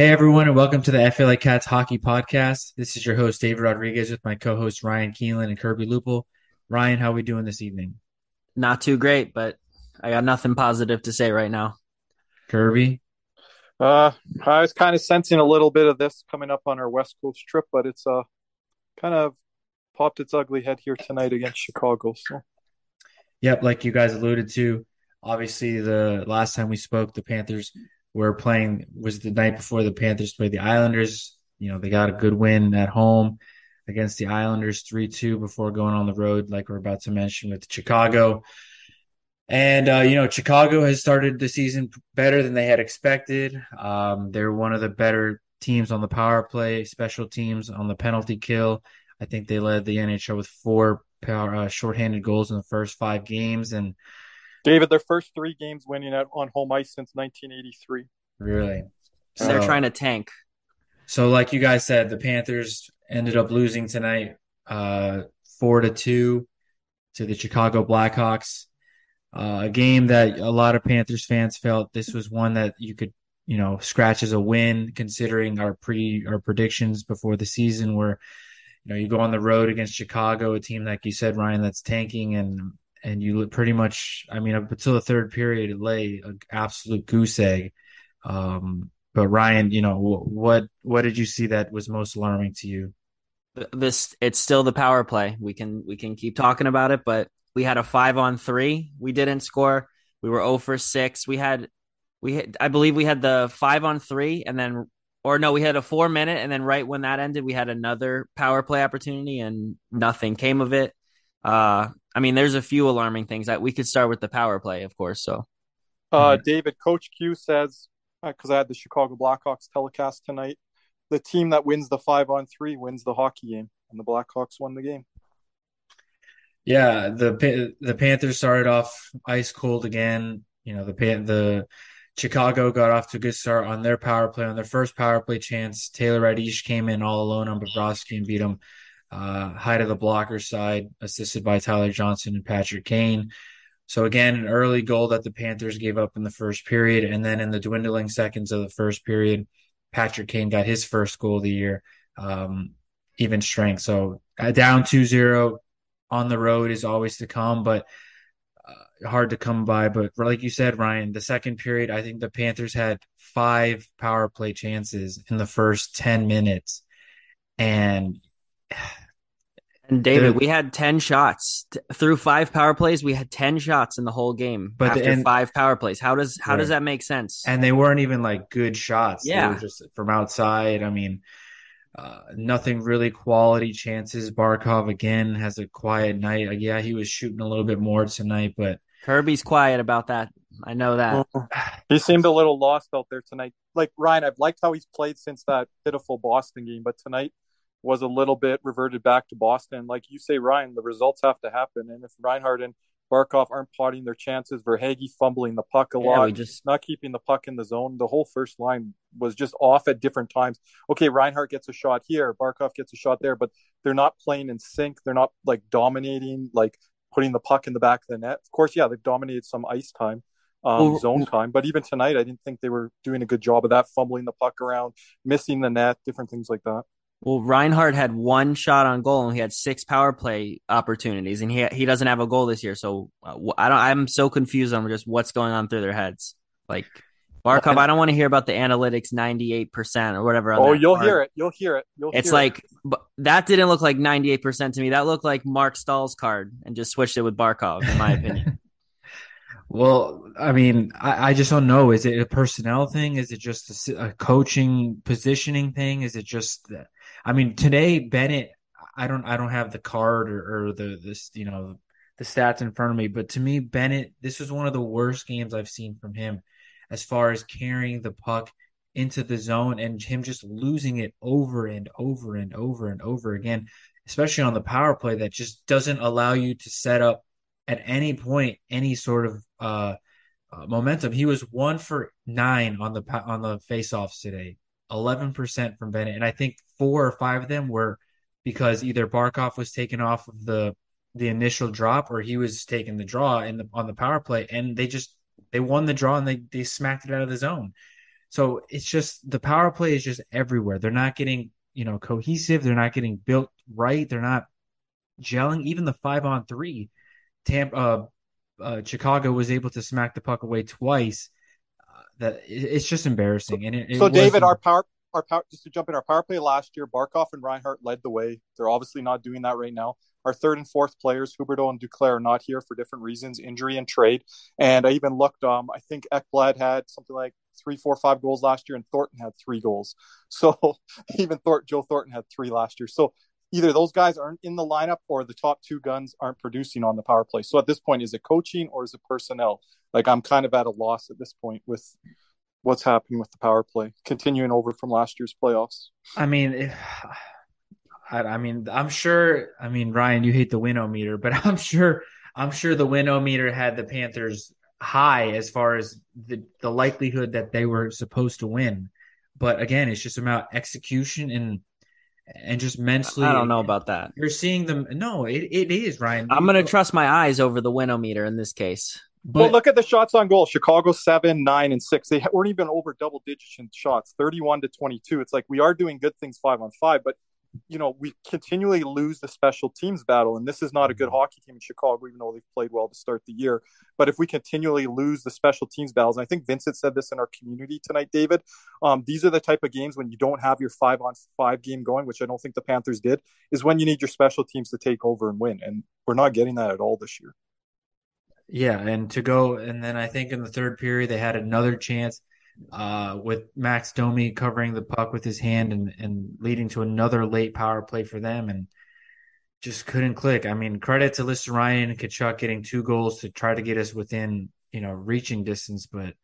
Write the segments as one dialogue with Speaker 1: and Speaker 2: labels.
Speaker 1: Hey everyone, and welcome to the FLA Cats Hockey Podcast. This is your host David Rodriguez with my co-host Ryan Keelan and Kirby Lupel. Ryan, how are we doing this evening?
Speaker 2: Not too great, but I got nothing positive to say right now.
Speaker 1: Kirby,
Speaker 3: Uh, I was kind of sensing a little bit of this coming up on our West Coast trip, but it's uh kind of popped its ugly head here tonight against Chicago. So
Speaker 1: yep, like you guys alluded to, obviously the last time we spoke, the Panthers were playing was the night before the Panthers played the Islanders. You know, they got a good win at home against the Islanders 3-2 before going on the road, like we're about to mention with Chicago. And uh, you know, Chicago has started the season better than they had expected. Um, they're one of the better teams on the power play, special teams on the penalty kill. I think they led the NHL with four power uh, shorthanded goals in the first five games, and
Speaker 3: David, their first three games winning at on home ice since 1983.
Speaker 1: really,
Speaker 2: So they're trying to tank.
Speaker 1: So, like you guys said, the Panthers ended up losing tonight, uh, four to two, to the Chicago Blackhawks. Uh, a game that a lot of Panthers fans felt this was one that you could, you know, scratch as a win, considering our pre our predictions before the season were, you know, you go on the road against Chicago, a team like you said, Ryan, that's tanking, and and you pretty much, I mean, up until the third period, it lay an absolute goose egg. Um, but Ryan, you know, what what did you see that was most alarming to you?
Speaker 2: This it's still the power play. We can we can keep talking about it, but we had a five on three. We didn't score. We were 0 for six. We had we had, I believe we had the five on three, and then or no, we had a four minute, and then right when that ended, we had another power play opportunity, and nothing came of it. Uh, I mean, there's a few alarming things that we could start with the power play, of course. So,
Speaker 3: Uh, David, Coach Q says because I had the Chicago Blackhawks telecast tonight, the team that wins the five on three wins the hockey game, and the Blackhawks won the game.
Speaker 1: Yeah, the the Panthers started off ice cold again. You know, the Pan- the Chicago got off to a good start on their power play. On their first power play chance, Taylor Raddysh came in all alone on Bobrovsky and beat him uh, high to the blocker side, assisted by Tyler Johnson and Patrick Kane. So again, an early goal that the Panthers gave up in the first period, and then in the dwindling seconds of the first period, Patrick Kane got his first goal of the year, um, even strength. So uh, down 2-0 on the road is always to come, but uh, hard to come by. But like you said, Ryan, the second period, I think the Panthers had five power play chances in the first 10 minutes. And
Speaker 2: and David, we had ten shots through five power plays. We had ten shots in the whole game
Speaker 1: But the-
Speaker 2: after
Speaker 1: and-
Speaker 2: five power plays. How does how does that make sense?
Speaker 1: and they weren't even like good shots. They
Speaker 2: Yeah.
Speaker 1: were just from outside. I mean, uh, nothing really quality chances. Barkov again has a quiet night. Uh, yeah, he was shooting a little bit more tonight, but
Speaker 2: Kirby's quiet about that. I know that.
Speaker 3: He seemed a little lost out there tonight. Like Ryan, I've liked how he's played since that pitiful Boston game, but tonight was a little bit reverted back to Boston. Like you say, Ryan, the results have to happen. And if Reinhart and Barkov aren't potting their chances, Verhaeghe fumbling the puck a
Speaker 2: Yeah,
Speaker 3: lot,
Speaker 2: just
Speaker 3: not keeping the puck in the zone, the whole first line was just off at different times. Okay, Reinhart gets a shot here, Barkov gets a shot there, but they're not playing in sync. They're not like dominating, like putting the puck in the back of the net. Of course, yeah, they've dominated some ice time um,
Speaker 2: Well,
Speaker 3: zone time. But even tonight, I didn't think they were doing a good job of that, fumbling the puck around, missing the net, different things like that.
Speaker 2: Well, Reinhart had one shot on goal and he had six power play opportunities, and he he doesn't have a goal this year. So uh, I don't. I'm so confused on just what's going on through their heads. Like Barkov, I don't want to hear about the analytics 98 percent or whatever.
Speaker 3: Oh, you'll
Speaker 2: part.
Speaker 3: hear it. You'll hear it. You'll
Speaker 2: It's
Speaker 3: hear
Speaker 2: like but that didn't look like 98% to me. That looked like Marc Staal's card and just switched it with Barkov, in my opinion.
Speaker 1: well, I mean, I, I just don't know. Is it a personnel thing? Is it just a coaching positioning thing? Is it just that? I mean, today Bennett, I don't, I don't have the card or, or the this, you know, the stats in front of me, but to me, Bennett, this was one of the worst games I've seen from him as far as carrying the puck into the zone and him just losing it over and over and over and over again, especially on the power play that just doesn't allow you to set up at any point any sort of uh, uh, momentum. He was one for nine on the on the faceoffs today, eleven percent from Bennett, and I think four or five of them were because either Barkov was taken off of the the initial drop or he was taking the draw in the on the power play, and they just they won the draw and they they smacked it out of the zone. So it's just the power play is just everywhere. They're not getting, you know, cohesive. They're not getting built right. They're not gelling. Even the five on three, Tampa, uh, uh, Chicago was able to smack the puck away twice. That it's just embarrassing. And it, it
Speaker 3: so, David, our power, our power, just to jump in, our power play last year, Barkov and Reinhart led the way. They're obviously not doing that right now. Our third and fourth players, Huberdeau and Duclair, are not here for different reasons, injury and trade. And I even looked. Um, I think Ekblad had something like three, four, five goals last year, and Thornton had three goals. So even Thornton, Joe Thornton had three last year. So either those guys aren't in the lineup or the top two guns aren't producing on the power play. So at this point, is it coaching or is it personnel? Like I'm kind of at a loss at this point with what's happening with the power play, continuing over from last year's playoffs.
Speaker 1: I mean, if, I, I, mean, I'm sure. I mean, Ryan, you hate the winometer, but I'm sure. I'm sure the winometer had the Panthers high as far as the the likelihood that they were supposed to win. But again, it's just about execution and and just mentally.
Speaker 2: I don't know about that.
Speaker 1: You're seeing them. No, it, it is Ryan.
Speaker 2: I'm going to trust my eyes over the winometer in this case.
Speaker 3: But, well, look at the shots on goal. Chicago seven, nine, and six. They weren't even over double digits in shots, thirty-one to twenty-two. It's like we are doing good things five on five, but you know, we continually lose the special teams battle, and this is not a good hockey team in Chicago, even though they've played well to start the year. But if we continually lose the special teams battles, and I think Vincent said this in our community tonight, David, um, these are the type of games when you don't have your five on five game going, which I don't think the Panthers did, is when you need your special teams to take over and win, and we're not getting that at all this year.
Speaker 1: Yeah, and to go, and then I think in the third period they had another chance uh, with Max Domi covering the puck with his hand and, and leading to another late power play for them and just couldn't click. I mean, credit to Luostarinen and Tkachuk getting two goals to try to get us within, you know, reaching distance, but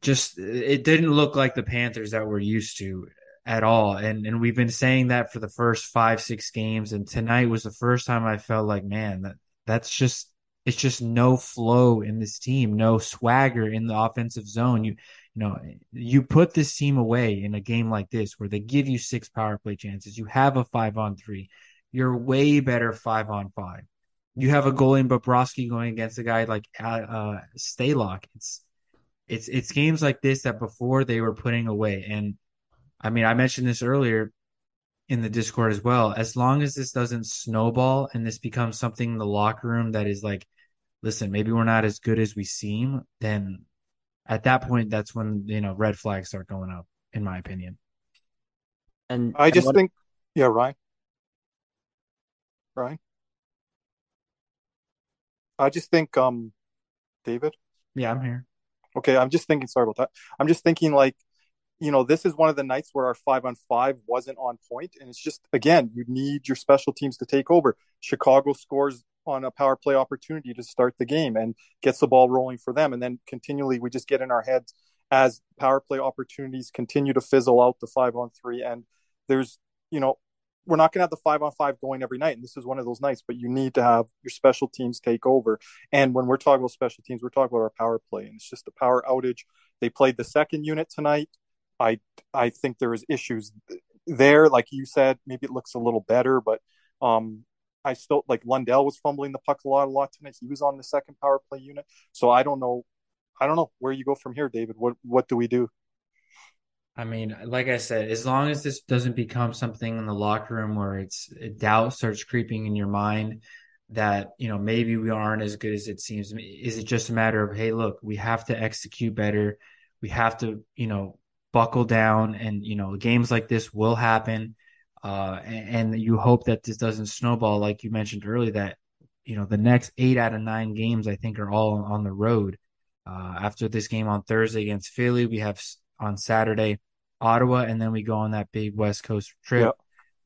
Speaker 1: just it didn't look like the Panthers that we're used to at all. And and we've been saying that for the first five, six games. And tonight was the first time I felt like, man, that that's just it's just no flow in this team, no swagger in the offensive zone. You you know, you put this team away in a game like this where they give you six power play chances. You have a five on three. You're way better five on five. You have a goalie in Bobrovsky going against a guy like uh, uh Stalock. It's it's it's games like this that before they were putting away. And I mean, I mentioned this earlier in the Discord as well. As long as this doesn't snowball and this becomes something in the locker room that is like listen, maybe we're not as good as we seem, then at that point, that's when you know red flags start going up, in my opinion.
Speaker 3: And I just and what... think, yeah, Ryan, Ryan, I just think, um, David.
Speaker 1: Yeah, I'm here.
Speaker 3: Okay, I'm just thinking. Sorry about that. I'm just thinking, like, you know, this is one of the nights where our five on five wasn't on point, and it's just again, you need your special teams to take over. Chicago scores on a power play opportunity to start the game and gets the ball rolling for them. And then continually we just get in our heads as power play opportunities continue to fizzle out the five on three. And there's, you know, we're not going to have the five on five going every night. And this is one of those nights, but you need to have your special teams take over. And when we're talking about special teams, we're talking about our power play. And it's just a power outage. They played the second unit tonight. I, I think there is issues there. Like you said, maybe it looks a little better, but um, I still like Lundell was fumbling the puck a lot, a lot tonight. He was on the second power play unit, so I don't know. I don't know where you go from here, David. What what do we do?
Speaker 1: I mean, like I said, as long as this doesn't become something in the locker room where it's doubt starts creeping in your mind that you know maybe we aren't as good as it seems. Is it just a matter of hey, look, we have to execute better. We have to you know buckle down, and you know games like this will happen uh, and, and you hope that this doesn't snowball, like you mentioned earlier, that you know the next eight out of nine games I think are all on the road. Uh, after this game on Thursday against Philly, we have on Saturday Ottawa, and then we go on that big West Coast trip yep.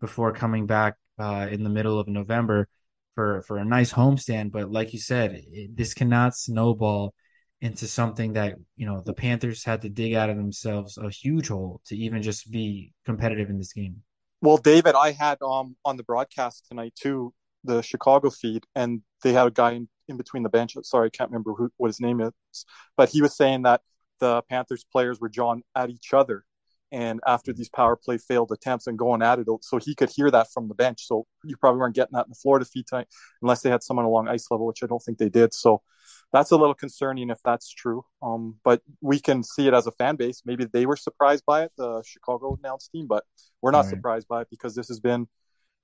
Speaker 1: before coming back uh, in the middle of November for for a nice homestand. But like you said, it, this cannot snowball into something that you know the Panthers had to dig out of themselves a huge hole to even just be competitive in this game.
Speaker 3: Well, David, I had um on the broadcast tonight too the Chicago feed, and they had a guy in, in between the benches. Sorry, I can't remember who what his name is, but he was saying that the Panthers players were drawn at each other, and after these power play failed attempts and going at it, so he could hear that from the bench. So you probably weren't getting that in the Florida feed time unless they had someone along ice level, which I don't think they did. So that's a little concerning if that's true. Um, but we can see it as a fan base. Maybe they were surprised by it, the Chicago announced team, but we're not right. surprised by it because this has been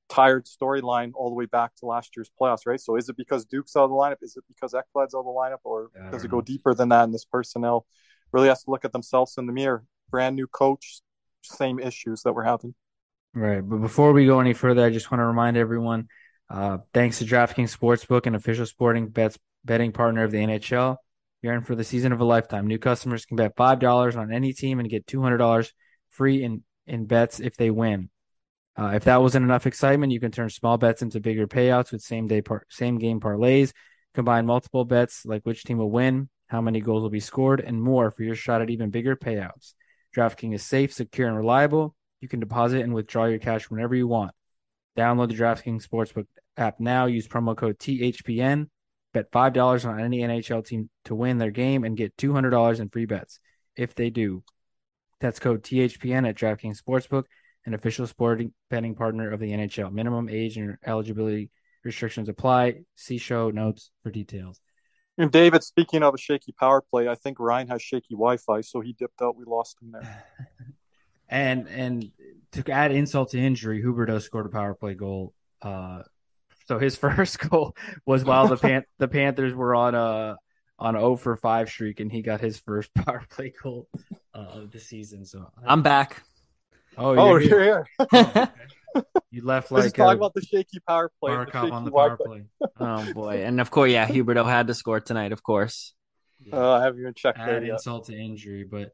Speaker 3: tired storyline all the way back to last year's playoffs, right? So is it because Duke's out of the lineup? Is it because Ekblad's out of the lineup, or does it go deeper than that? And this personnel really has to look at themselves in the mirror. Brand new coach, same issues that we're having.
Speaker 1: Right, but before we go any further, I just want to remind everyone. Uh, thanks to DraftKings Sportsbook, an official sporting bets betting partner of the NHL. You're in for the season of a lifetime. New customers can bet five dollars on any team and get two hundred dollars free in in bets if they win. Uh, if that wasn't enough excitement, you can turn small bets into bigger payouts with same day par- same game parlays. Combine multiple bets like which team will win, how many goals will be scored, and more for your shot at even bigger payouts. DraftKings is safe, secure, and reliable. You can deposit and withdraw your cash whenever you want. Download the DraftKings Sportsbook app now. Use promo code THPN. Bet $5 on any NHL team to win their game and get $200 in free bets if they do. That's code THPN at DraftKings Sportsbook, an official sporting betting partner of the NHL. Minimum age and eligibility restrictions apply. See show notes for details.
Speaker 3: And David, speaking of a shaky power play, I think Ryan has shaky Wi-Fi, so he dipped out. We lost him there.
Speaker 1: and and to add insult to injury, Huberdeau scored a power play goal. Uh, so his first goal was while the Pan- the Panthers were on a on 0 for 5 streak, and he got his first power play goal uh, of the season. So
Speaker 2: I'm back.
Speaker 3: Oh, you're oh, here. You're
Speaker 1: here. oh, you left like
Speaker 3: Just talk about the shaky power play.
Speaker 1: Barkov on the power play.
Speaker 2: oh boy, and of course, yeah, Huberdeau had to score tonight, of course.
Speaker 3: Yeah. Uh, I haven't even checked Add
Speaker 1: that insult to injury, but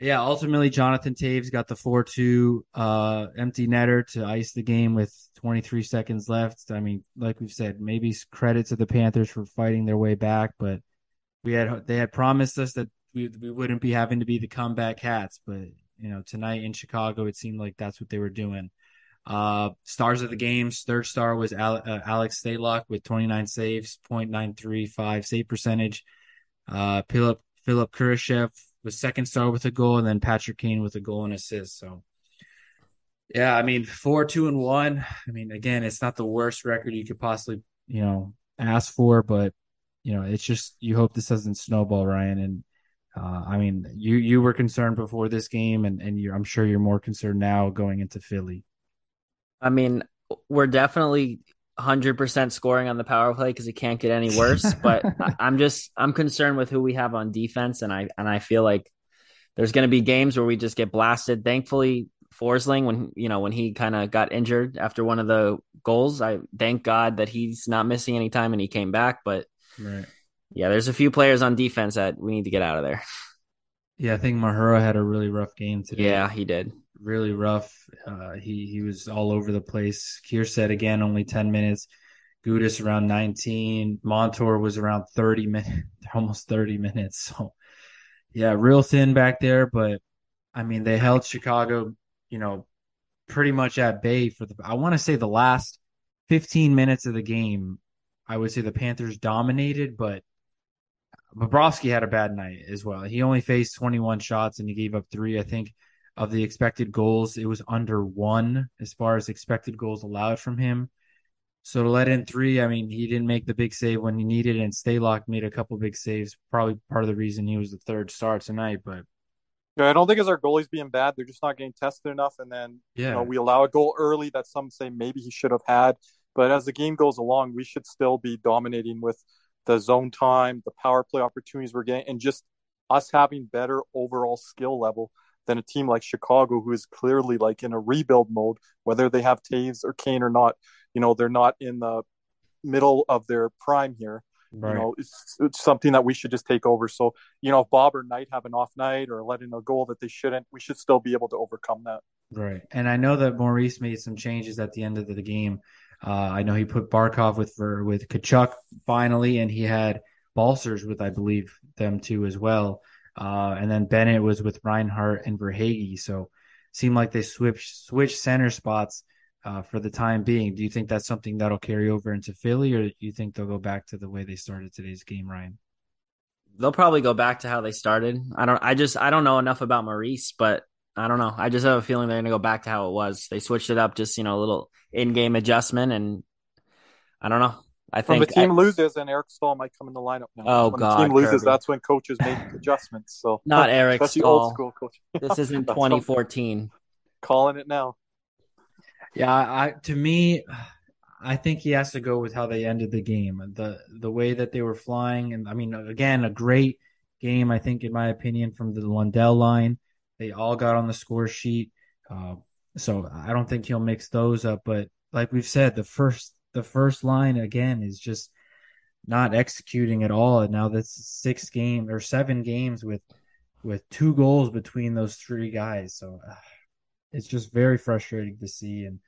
Speaker 1: yeah, ultimately Jonathan Toews got the four-two uh, empty netter to ice the game with 23 seconds left. I mean, like we've said, maybe credit to the Panthers for fighting their way back, but we had they had promised us that we we wouldn't be having to be the comeback hats, but you know tonight in Chicago, it seemed like that's what they were doing. Uh, stars of the games, third star was uh, Alex Stalock with 29 saves, 0.935 save percentage. Uh, Philipp Philipp Kurashev was second star with a goal, and then Patrick Kane with a goal and assist. So, yeah, I mean, four, two, and one. I mean, again, it's not the worst record you could possibly, you know, ask for, but you know, it's just you hope this doesn't snowball, Ryan. And uh, I mean, you you were concerned before this game, and and I'm sure you're more concerned now going into Philly.
Speaker 2: I mean, we're definitely 100% scoring on the power play because it can't get any worse. but I'm just I'm concerned with who we have on defense, and I and I feel like there's going to be games where we just get blasted. Thankfully, Forsling when you know when he kind of got injured after one of the goals, I thank God that he's not missing any time and he came back. But
Speaker 1: right.
Speaker 2: yeah, there's a few players on defense that we need to get out of there.
Speaker 1: Yeah, I think Mahura had a really rough game today.
Speaker 2: Yeah, he did
Speaker 1: really rough. Uh, he he was all over the place. Kiersted again, only ten minutes. Gudas around 19. Montour was around 30 minutes, almost 30 minutes. So, yeah, real thin back there. But I mean, they held Chicago, you know, pretty much at bay for the. I want to say the last 15 minutes of the game. I would say the Panthers dominated, but Bobrovsky had a bad night as well. He only faced 21 shots and he gave up three. I think of the expected goals, it was under one as far as expected goals allowed from him. So to let in three, I mean, he didn't make the big save when he needed, it. and Stalock made a couple big saves. Probably part of the reason he was the third star tonight. But
Speaker 3: yeah, I don't think it's our goalies being bad; they're just not getting tested enough. And then yeah. you know, we allow a goal early that some say maybe he should have had. But as the game goes along, we should still be dominating with the zone time, the power play opportunities we're getting, and just us having better overall skill level than a team like Chicago, who is clearly like in a rebuild mode, whether they have Toews or Kane or not. You know, they're not in the middle of their prime here. Right. You know, it's, it's, something that we should just take over. So, you know, if Bob or Knight have an off night or letting a goal that they shouldn't, we should still be able to overcome that.
Speaker 1: Right. And I know that Maurice made some changes at the end of the game. Uh, I know he put Barkov with for, with Tkachuk finally, and he had Balcers with, I believe, them too as well. Uh, and then Bennett was with Reinhart and Verhaeghe. So seemed like they switched switched center spots uh, for the time being. Do you think that's something that'll carry over into Philly, or do you think they'll go back to the way they started today's game, Ryan?
Speaker 2: They'll probably go back to how they started. I don't. I just I don't know enough about Maurice, but I don't know. I just have a feeling they're to go back to how it was. They switched it up, just you know, a little in-game adjustment, and I don't know. I think
Speaker 3: when the team
Speaker 2: I,
Speaker 3: loses, and Eric Staal might come in the lineup now.
Speaker 2: Oh,
Speaker 3: when
Speaker 2: God,
Speaker 3: the team loses,
Speaker 2: Kirby.
Speaker 3: that's when coaches make adjustments. So
Speaker 2: not Eric
Speaker 3: especially
Speaker 2: Staal.
Speaker 3: old school coach.
Speaker 2: This isn't
Speaker 3: That's what I'm
Speaker 2: 2014.
Speaker 3: calling it now.
Speaker 1: Yeah, I to me, I think he has to go with how they ended the game. The the way that they were flying, and I mean, again, a great game. I think, in my opinion, from the Lundell line, they all got on the score sheet. Uh, so I don't think he'll mix those up. But like we've said, the first the first line again is just not executing at all. And now that's six games or seven games with with two goals between those three guys. So uh, it's just very frustrating to see and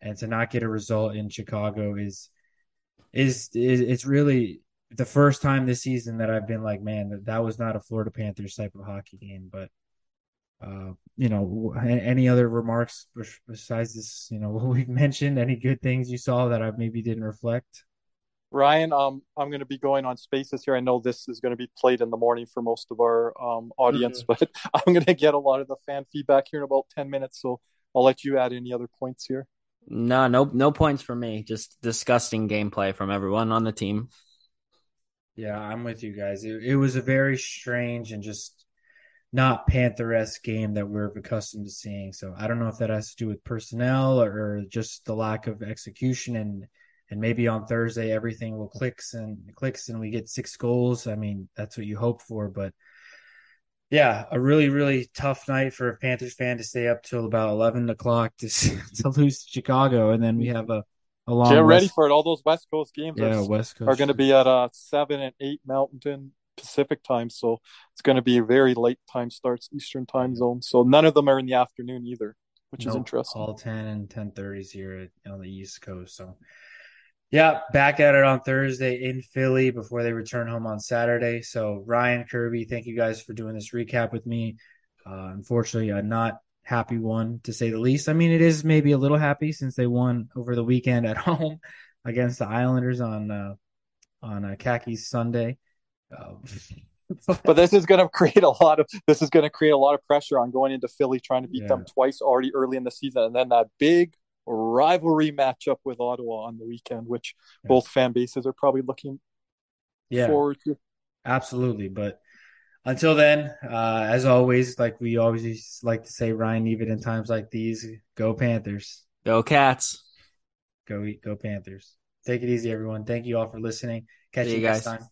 Speaker 1: and to not get a result in Chicago is is, is it's really the first time this season that I've been like, man, that, that was not a Florida Panthers type of hockey game. But uh, you know, any other remarks besides this? You know, what we've mentioned. Any good things you saw that I maybe didn't reflect?
Speaker 3: Ryan, um, I'm going to be going on Spaces here. I know this is going to be played in the morning for most of our um, audience,
Speaker 1: Mhm.
Speaker 3: but I'm going to get a lot of the fan feedback here in about 10 minutes. So I'll let you add any other points here.
Speaker 2: No, no, no points for me. Just disgusting gameplay from everyone on the team.
Speaker 1: Yeah, I'm with you guys. It, it was a very strange and just not Panther-esque game that we're accustomed to seeing. So I don't know if that has to do with personnel or, just the lack of execution and and maybe on Thursday everything will clicks and clicks and we get six goals. I mean, that's what you hope for, but yeah, a really really tough night for a Panthers fan to stay up till about eleven o'clock to to lose to Chicago, and then we have a a long
Speaker 3: Get ready
Speaker 1: West,
Speaker 3: for it. All those West Coast games
Speaker 1: yeah
Speaker 3: are,
Speaker 1: West Coast
Speaker 3: are going to be at uh, 7 and 8 Mountain Pacific time. So it's going to be a very late time starts, Eastern time zone. So none of them are in the afternoon either, which is interesting.
Speaker 1: All 10 and ten 1030s here on the East Coast. So, yeah, back at it on Thursday in Philly before they return home on Saturday. So, Ryan Kirby, thank you guys for doing this recap with me. Uh, unfortunately, a not happy one to say the least. I mean, it is maybe a little happy since they won over the weekend at home against the Islanders on uh, on uh, Khakis Sunday. Uh,
Speaker 3: But this is going to create a lot of this is going to create a lot of pressure on going into Philly trying to beat
Speaker 1: Yeah.
Speaker 3: them twice already early in the season, and then that big rivalry matchup with Ottawa on the weekend, which
Speaker 1: Yeah.
Speaker 3: both fan bases are probably looking
Speaker 1: yeah,
Speaker 3: forward to.
Speaker 1: Absolutely. But until then, uh, as always, like we always like to say, Ryan, even in times like these, go Panthers.
Speaker 2: Go Cats.
Speaker 1: Go eat, go Panthers. Take it easy, everyone. Thank you all for listening. Catch
Speaker 2: See
Speaker 1: you
Speaker 2: you
Speaker 1: next
Speaker 2: guys.
Speaker 1: time.